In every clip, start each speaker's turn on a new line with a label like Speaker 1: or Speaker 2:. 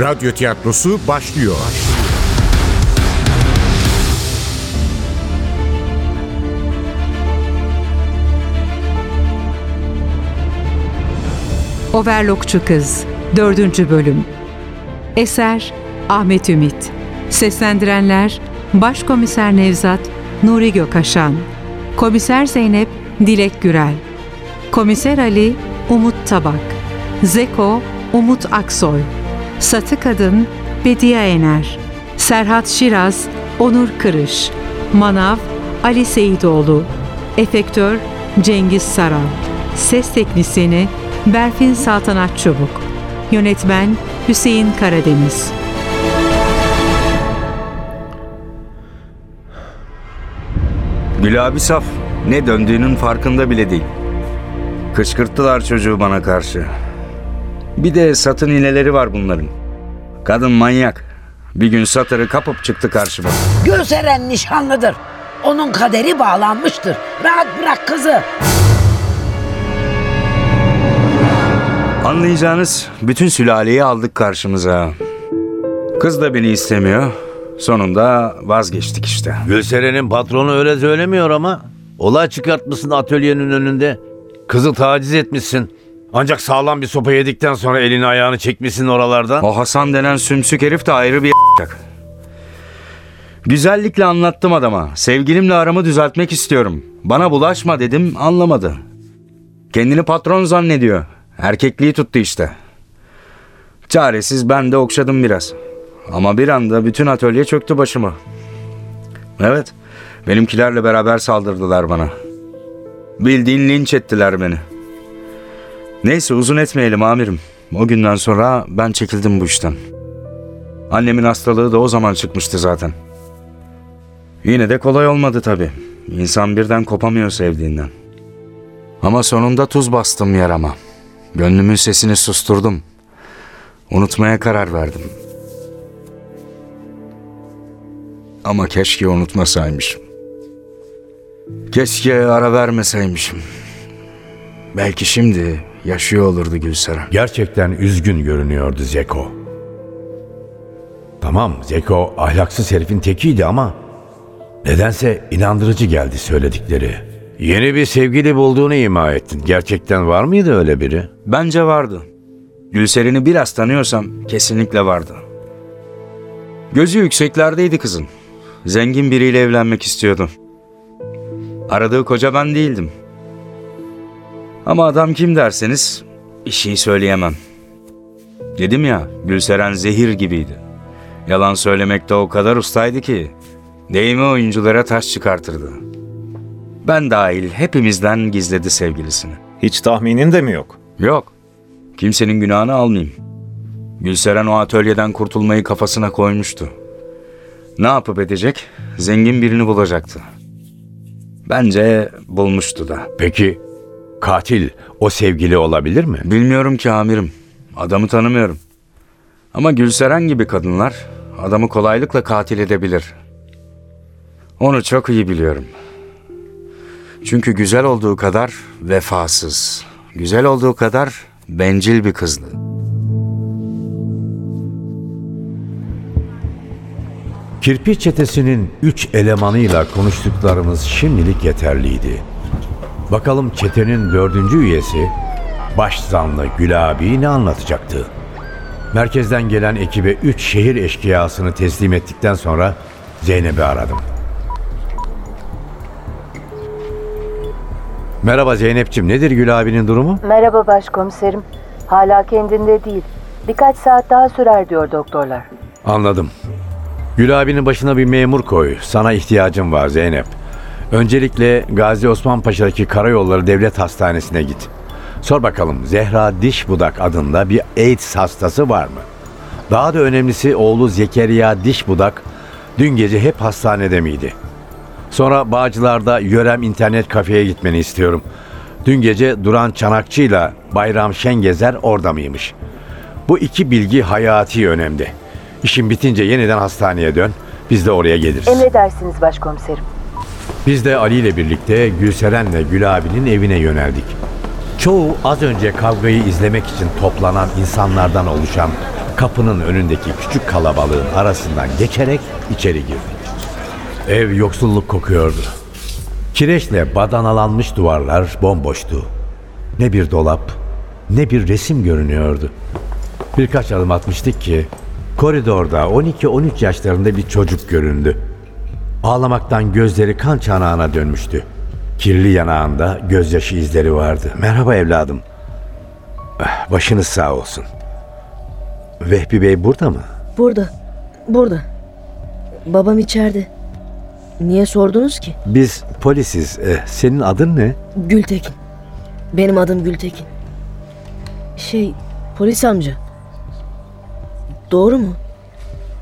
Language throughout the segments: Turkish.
Speaker 1: Radyo tiyatrosu başlıyor.
Speaker 2: Overlockçu Kız 4. Bölüm. Eser Ahmet Ümit. Seslendirenler Başkomiser Nevzat Nuri Gökaşan Komiser Zeynep Dilek Gürel. Komiser Ali Umut Tabak. Zeko Umut Aksoy Satı Kadın Bediye Ener Serhat Şiraz Onur Kırış Manav Ali Seyidoğlu Efektör Cengiz Saral Ses Teknisini Berfin Saltanat Çubuk Yönetmen Hüseyin Karadeniz
Speaker 3: Gül saf. Ne döndüğünün farkında bile değil. Kışkırttılar çocuğu bana karşı. Bir de satın iğneleri var bunların. Kadın manyak. Bir gün satırı kapıp çıktı karşıma.
Speaker 4: Gülseren nişanlıdır. Onun kaderi bağlanmıştır. Rahat bırak kızı.
Speaker 3: Anlayacağınız bütün sülaleyi aldık karşımıza. Kız da beni istemiyor. Sonunda vazgeçtik işte.
Speaker 5: Gülseren'in patronu öyle söylemiyor ama olay çıkartmışsın atölyenin önünde. Kızı taciz etmişsin. Ancak sağlam bir sopa yedikten sonra elini ayağını çekmişsin oralardan.
Speaker 3: O Hasan denen sümsük herif de ayrı bir y***cak. Güzellikle anlattım adama. Sevgilimle aramı düzeltmek istiyorum. Bana bulaşma dedim anlamadı. Kendini patron zannediyor. Erkekliği tuttu işte. Çaresiz ben de okşadım biraz. Ama bir anda bütün atölye çöktü başıma. Evet, benimkilerle beraber saldırdılar bana. Bildiğin linç ettiler beni. Neyse uzun etmeyelim amirim. O günden sonra ben çekildim bu işten. Annemin hastalığı da o zaman çıkmıştı zaten. Yine de kolay olmadı tabii. İnsan birden kopamıyor sevdiğinden. Ama sonunda tuz bastım yarama. Gönlümün sesini susturdum. Unutmaya karar verdim. Ama keşke unutmasaymışım. Keşke ara vermeseymişim. Belki şimdi yaşıyor olurdu Gülseren.
Speaker 5: Gerçekten üzgün görünüyordu Zeko. Tamam Zeko ahlaksız herifin tekiydi ama nedense inandırıcı geldi söyledikleri. Yeni bir sevgili bulduğunu ima ettin. Gerçekten var mıydı öyle biri?
Speaker 3: Bence vardı. Gülseren'i biraz tanıyorsam kesinlikle vardı. Gözü yükseklerdeydi kızın. Zengin biriyle evlenmek istiyordu. Aradığı koca ben değildim. Ama adam kim derseniz bir şey söyleyemem. Dedim ya Gülseren zehir gibiydi. Yalan söylemekte o kadar ustaydı ki deyimi oyunculara taş çıkartırdı. Ben dahil hepimizden gizledi sevgilisini.
Speaker 6: Hiç tahminin de mi yok?
Speaker 3: Yok. Kimsenin günahını almayayım. Gülseren o atölyeden kurtulmayı kafasına koymuştu. Ne yapıp edecek? Zengin birini bulacaktı. Bence bulmuştu da.
Speaker 5: Peki katil o sevgili olabilir mi?
Speaker 3: Bilmiyorum ki amirim. Adamı tanımıyorum. Ama Gülseren gibi kadınlar adamı kolaylıkla katil edebilir. Onu çok iyi biliyorum. Çünkü güzel olduğu kadar vefasız, güzel olduğu kadar bencil bir kızdı.
Speaker 5: Kirpi çetesinin üç elemanıyla konuştuklarımız şimdilik yeterliydi. Bakalım çetenin dördüncü üyesi baş zanlı Gül abi ne anlatacaktı? Merkezden gelen ekibe üç şehir eşkıyasını teslim ettikten sonra Zeynep'i aradım. Merhaba Zeynep'ciğim nedir Gül abinin durumu?
Speaker 7: Merhaba başkomiserim. Hala kendinde değil. Birkaç saat daha sürer diyor doktorlar.
Speaker 5: Anladım. Gül abinin başına bir memur koy. Sana ihtiyacım var Zeynep. Öncelikle Gazi Osman Paşa'daki Karayolları Devlet Hastanesi'ne git. Sor bakalım Zehra Diş Budak adında bir AIDS hastası var mı? Daha da önemlisi oğlu Zekeriya Diş Budak dün gece hep hastanede miydi? Sonra Bağcılar'da Yörem internet kafeye gitmeni istiyorum. Dün gece Duran Çanakçı'yla Bayram Şengezer orada mıymış? Bu iki bilgi hayati önemli. İşin bitince yeniden hastaneye dön. Biz de oraya geliriz.
Speaker 7: Emredersiniz başkomiserim.
Speaker 5: Biz de Ali ile birlikte Gülseren'le Gül abinin evine yöneldik. Çoğu az önce kavgayı izlemek için toplanan insanlardan oluşan kapının önündeki küçük kalabalığın arasından geçerek içeri girdik. Ev yoksulluk kokuyordu. Kireçle badanalanmış duvarlar bomboştu. Ne bir dolap, ne bir resim görünüyordu. Birkaç adım atmıştık ki koridorda 12-13 yaşlarında bir çocuk göründü. Ağlamaktan gözleri kan çanağına dönmüştü. Kirli yanağında gözyaşı izleri vardı. Merhaba evladım. Ah, Başınız sağ olsun. Vehbi Bey burada mı?
Speaker 8: Burada. Burada. Babam içeride. Niye sordunuz ki?
Speaker 5: Biz polisiz. Eh, senin adın ne?
Speaker 8: Gültekin. Benim adım Gültekin. Şey, polis amca. Doğru mu?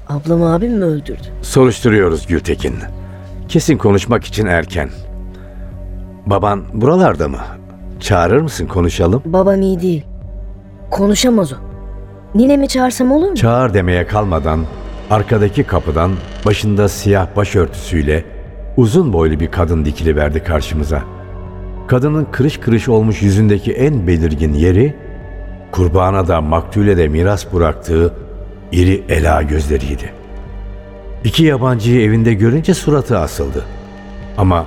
Speaker 8: Ablamı abim mi öldürdü?
Speaker 5: Soruşturuyoruz Gültekin. Kesin konuşmak için erken. Baban buralarda mı? Çağırır mısın konuşalım?
Speaker 8: Babam iyi değil. Konuşamaz o. Ninemi çağırsam olur mu?
Speaker 5: Çağır demeye kalmadan arkadaki kapıdan başında siyah başörtüsüyle uzun boylu bir kadın dikiliverdi karşımıza. Kadının kırış kırış olmuş yüzündeki en belirgin yeri kurbana da maktule de miras bıraktığı iri ela gözleriydi. İki yabancıyı evinde görünce suratı asıldı. Ama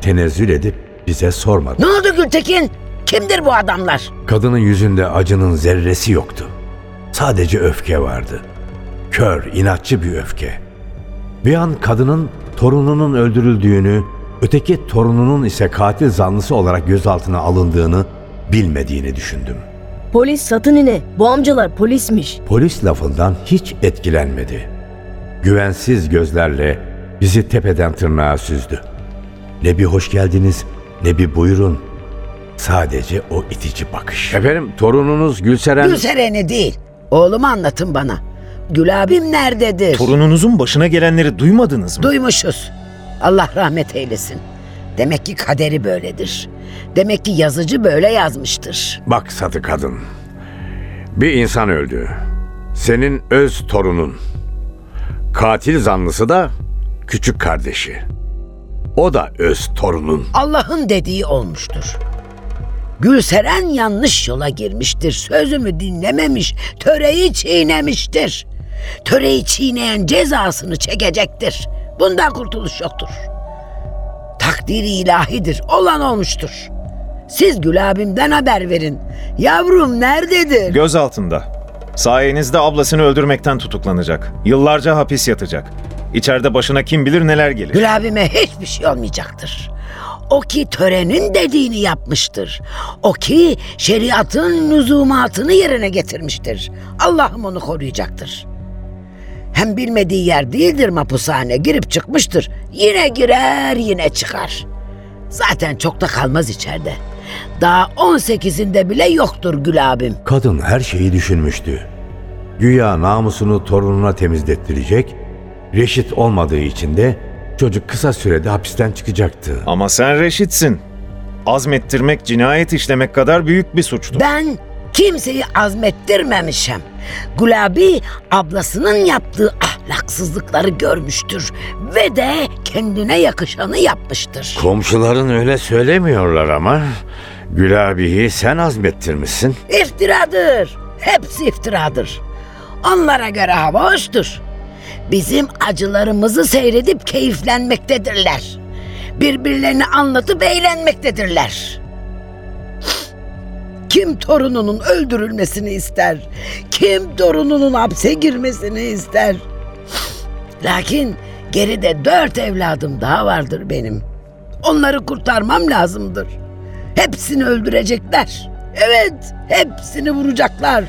Speaker 5: tenezzül edip bize sormadı.
Speaker 4: Ne oldu Gültekin? Kimdir bu adamlar?
Speaker 5: Kadının yüzünde acının zerresi yoktu. Sadece öfke vardı. Kör, inatçı bir öfke. Bir an kadının torununun öldürüldüğünü, öteki torununun ise katil zanlısı olarak gözaltına alındığını bilmediğini düşündüm.
Speaker 8: Polis satın nine. Bu amcalar polismiş.
Speaker 5: Polis lafından hiç etkilenmedi. Güvensiz gözlerle bizi tepeden tırnağa süzdü. Ne bir hoş geldiniz ne bir buyurun. Sadece o itici bakış. Efendim torununuz Gülseren...
Speaker 4: Gülseren'i değil. Oğlumu anlatın bana. Gül abim nerededir?
Speaker 6: Torununuzun başına gelenleri duymadınız mı?
Speaker 4: Duymuşuz. Allah rahmet eylesin. Demek ki kaderi böyledir. Demek ki yazıcı böyle yazmıştır.
Speaker 5: Bak Sadı kadın. Bir insan öldü. Senin öz torunun. Katil zanlısı da küçük kardeşi. O da öz torunun.
Speaker 4: Allah'ın dediği olmuştur. Gülseren yanlış yola girmiştir. Sözümü dinlememiş, töreyi çiğnemiştir. Töreyi çiğneyen cezasını çekecektir. Bundan kurtuluş yoktur. Takdiri ilahidir. Olan olmuştur. Siz Gül abimden haber verin. Yavrum nerededir?
Speaker 6: Göz altında. Sayenizde ablasını öldürmekten tutuklanacak. Yıllarca hapis yatacak. İçeride başına kim bilir neler gelir.
Speaker 4: Gül abime hiçbir şey olmayacaktır. O ki törenin dediğini yapmıştır. O ki şeriatın lüzumatını yerine getirmiştir. Allah'ım onu koruyacaktır. Hem bilmediği yer değildir mapushane. Girip çıkmıştır. Yine girer yine çıkar. Zaten çok da kalmaz içeride. Daha 18'inde bile yoktur Gül abim.
Speaker 5: Kadın her şeyi düşünmüştü. Güya namusunu torununa temizlettirecek, reşit olmadığı için de çocuk kısa sürede hapisten çıkacaktı.
Speaker 6: Ama sen reşitsin. Azmettirmek cinayet işlemek kadar büyük bir suçtur.
Speaker 4: Ben kimseyi azmettirmemişim. Gulabi ablasının yaptığı ahlaksızlıkları görmüştür ve de kendine yakışanı yapmıştır.
Speaker 5: Komşuların öyle söylemiyorlar ama Gül abiyi sen azmettirmişsin.
Speaker 4: İftiradır. Hepsi iftiradır. Onlara göre hava hoştur. Bizim acılarımızı seyredip keyiflenmektedirler. Birbirlerini anlatıp eğlenmektedirler. Kim torununun öldürülmesini ister? Kim torununun hapse girmesini ister? Lakin geride dört evladım daha vardır benim. Onları kurtarmam lazımdır. Hepsini öldürecekler. Evet, hepsini vuracaklar.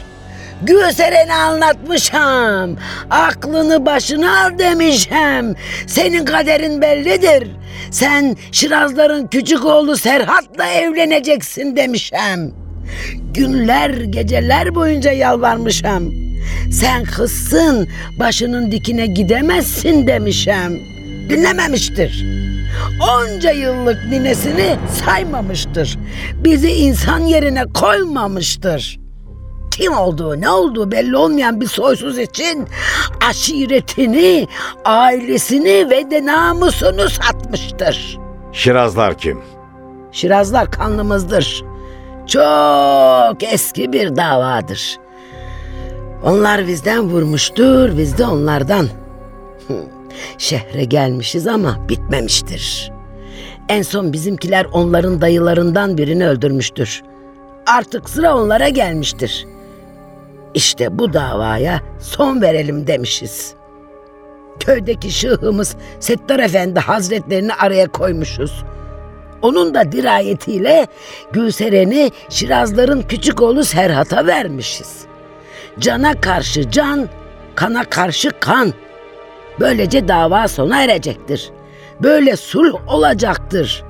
Speaker 4: Gülseren'i anlatmışam. Aklını başına al demişem. Senin kaderin bellidir. Sen Şirazların küçük oğlu Serhat'la evleneceksin demişem. Günler geceler boyunca yalvarmışam. Sen kızsın, başının dikine gidemezsin demişem. Dinlememiştir. Onca yıllık ninesini saymamıştır. Bizi insan yerine koymamıştır. Kim olduğu ne olduğu belli olmayan bir soysuz için aşiretini, ailesini ve de namusunu satmıştır.
Speaker 5: Şirazlar kim?
Speaker 4: Şirazlar kanlımızdır. Çok eski bir davadır. Onlar bizden vurmuştur, biz de onlardan. Şehre gelmişiz ama bitmemiştir. En son bizimkiler onların dayılarından birini öldürmüştür. Artık sıra onlara gelmiştir. İşte bu davaya son verelim demişiz. Köydeki şıhımız Settar Efendi Hazretlerini araya koymuşuz. Onun da dirayetiyle Gülseren'i Şirazların küçük oğlu Serhat'a vermişiz. Cana karşı can, kana karşı kan. Böylece dava sona erecektir. Böyle sulh olacaktır.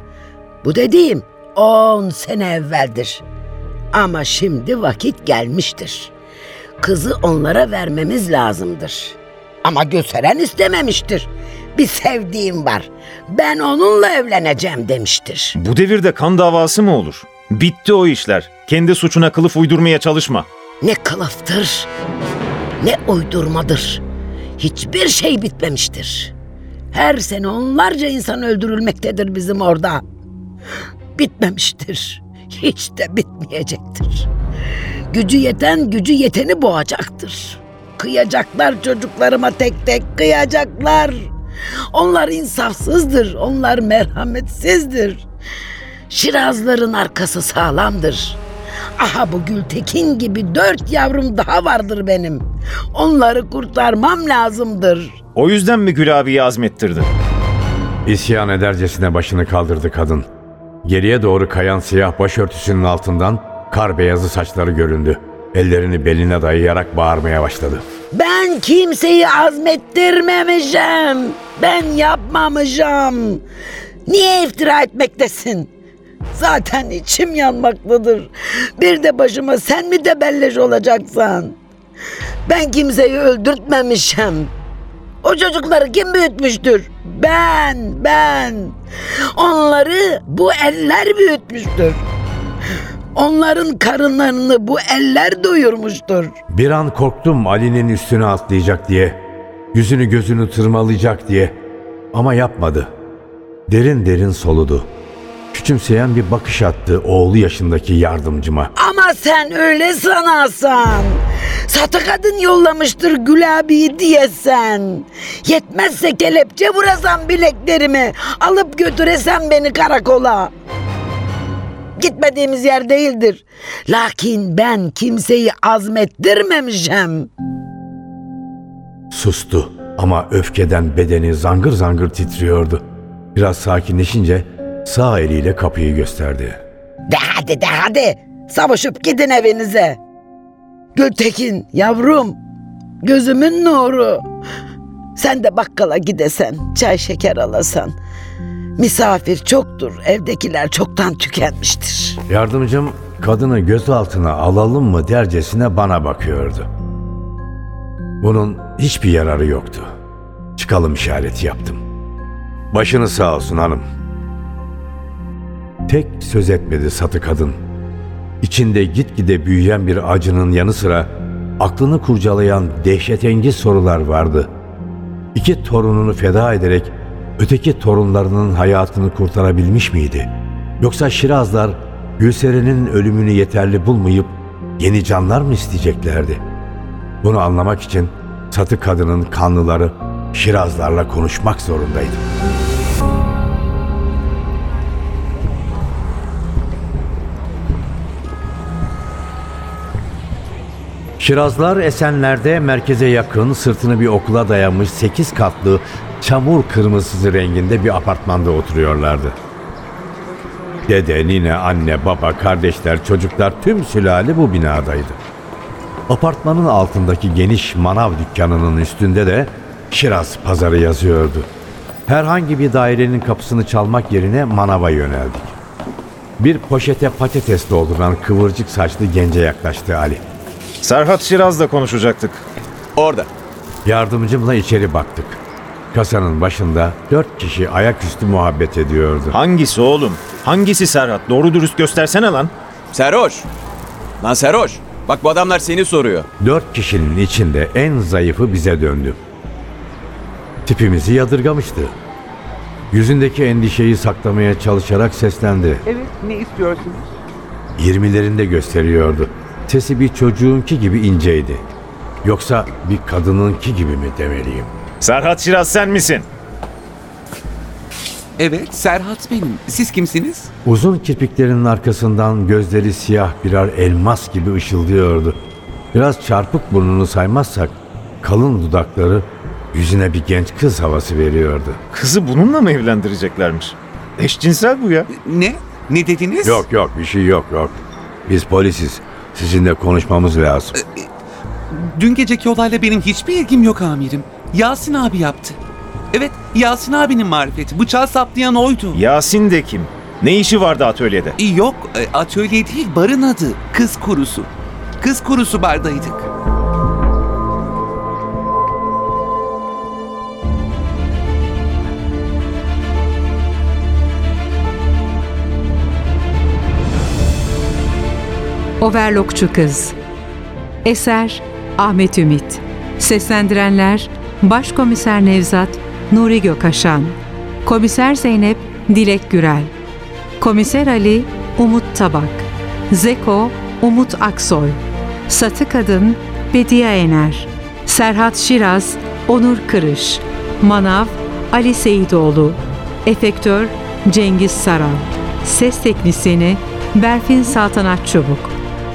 Speaker 4: Bu dediğim on sene evveldir. Ama şimdi vakit gelmiştir. Kızı onlara vermemiz lazımdır. Ama Gülseren istememiştir. Bir sevdiğim var. Ben onunla evleneceğim demiştir.
Speaker 6: Bu devirde kan davası mı olur? Bitti o işler. Kendi suçuna kılıf uydurmaya çalışma.
Speaker 4: Ne kılıftır, ne uydurmadır. Hiçbir şey bitmemiştir. Her sene onlarca insan öldürülmektedir bizim orada. Bitmemiştir. Hiç de bitmeyecektir. Gücü yeten gücü yeteni boğacaktır. Kıyacaklar çocuklarıma tek tek kıyacaklar. Onlar insafsızdır, onlar merhametsizdir. Şirazların arkası sağlamdır. Aha bu Gültekin gibi dört yavrum daha vardır benim. Onları kurtarmam lazımdır.
Speaker 6: O yüzden mi Gül abiyi azmettirdin?
Speaker 5: İsyan edercesine başını kaldırdı kadın. Geriye doğru kayan siyah başörtüsünün altından kar beyazı saçları göründü. Ellerini beline dayayarak bağırmaya başladı.
Speaker 4: Ben kimseyi azmettirmemişim. Ben yapmamışım. Niye iftira etmektesin? Zaten içim yanmaktadır. Bir de başıma sen mi de belleş olacaksın? Ben kimseyi öldürtmemişim. O çocukları kim büyütmüştür? Ben, ben. Onları bu eller büyütmüştür. Onların karınlarını bu eller doyurmuştur.
Speaker 5: Bir an korktum Ali'nin üstüne atlayacak diye. Yüzünü gözünü tırmalayacak diye. Ama yapmadı. Derin derin soludu. Küçümseyen bir bakış attı oğlu yaşındaki yardımcıma.
Speaker 4: Ama sen öyle sanarsan. Satı kadın yollamıştır Gül abiyi diye sen. Yetmezse kelepçe vurasam bileklerimi. Alıp götüresen beni karakola. Gitmediğimiz yer değildir. Lakin ben kimseyi azmettirmemişim.
Speaker 5: Sustu ama öfkeden bedeni zangır zangır titriyordu. Biraz sakinleşince sağ eliyle kapıyı gösterdi.
Speaker 4: De hadi de hadi. Savuşup gidin evinize. Gültekin yavrum. Gözümün nuru. Sen de bakkala gidesen, çay şeker alasan. Misafir çoktur, evdekiler çoktan tükenmiştir.
Speaker 5: Yardımcım kadını gözaltına alalım mı dercesine bana bakıyordu. Bunun hiçbir yararı yoktu. Çıkalım işareti yaptım. Başını sağ olsun hanım. Tek söz etmedi satı kadın. İçinde gitgide büyüyen bir acının yanı sıra aklını kurcalayan dehşetengiz sorular vardı. İki torununu feda ederek öteki torunlarının hayatını kurtarabilmiş miydi? Yoksa Şirazlar Gülseren'in ölümünü yeterli bulmayıp yeni canlar mı isteyeceklerdi? Bunu anlamak için satı kadının kanlıları Şirazlarla konuşmak zorundaydı. Şirazlar Esenler'de merkeze yakın sırtını bir okula dayamış 8 katlı çamur kırmızısı renginde bir apartmanda oturuyorlardı. Dede, nine, anne, baba, kardeşler, çocuklar tüm sülale bu binadaydı. Apartmanın altındaki geniş manav dükkanının üstünde de Şiraz pazarı yazıyordu. Herhangi bir dairenin kapısını çalmak yerine manava yöneldik. Bir poşete patates dolduran kıvırcık saçlı gence yaklaştı Ali.
Speaker 6: Serhat Şiraz'la konuşacaktık.
Speaker 9: Orada.
Speaker 5: Yardımcımla içeri baktık. Kasanın başında dört kişi ayaküstü muhabbet ediyordu.
Speaker 6: Hangisi oğlum? Hangisi Serhat? Doğru dürüst göstersene lan.
Speaker 9: Serhoş. Lan Serhoş. Bak bu adamlar seni soruyor.
Speaker 5: Dört kişinin içinde en zayıfı bize döndü. Tipimizi yadırgamıştı. Yüzündeki endişeyi saklamaya çalışarak seslendi.
Speaker 10: Evet, ne istiyorsunuz?
Speaker 5: Yirmilerinde gösteriyordu. Sesi bir çocuğunki gibi inceydi. Yoksa bir kadınınki gibi mi demeliyim?
Speaker 6: Serhat Şiraz sen misin?
Speaker 10: Evet, Serhat benim. Siz kimsiniz?
Speaker 5: Uzun kirpiklerinin arkasından gözleri siyah birer elmas gibi ışıldıyordu. Biraz çarpık burnunu saymazsak kalın dudakları yüzüne bir genç kız havası veriyordu.
Speaker 6: Kızı bununla mı evlendireceklermiş? Eşcinsel bu ya.
Speaker 10: Ne? Ne dediniz?
Speaker 5: Yok yok bir şey yok yok. Biz polisiz. Sizinle konuşmamız lazım.
Speaker 10: Dün geceki olayla benim hiçbir ilgim yok amirim. Yasin abi yaptı. Evet, Yasin abinin marifeti. Bıçağı saplayan oydu.
Speaker 6: Yasin de kim? Ne işi vardı atölyede?
Speaker 10: Yok, e, atölye değil, barın adı. Kız kurusu. Kız kurusu bardaydık.
Speaker 2: Overlockçu Kız Eser Ahmet Ümit Seslendirenler Başkomiser Nevzat Nuri Gökaşan Komiser Zeynep Dilek Gürel Komiser Ali Umut Tabak Zeko Umut Aksoy Satı Kadın Bediye Ener Serhat Şiraz Onur Kırış Manav Ali Seyidoğlu Efektör Cengiz Saral Ses Teknisini Berfin Saltanat Çubuk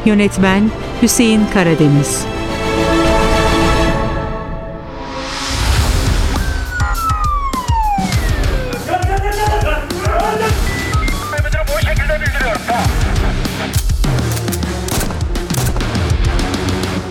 Speaker 2: Yönetmen Hüseyin Karadeniz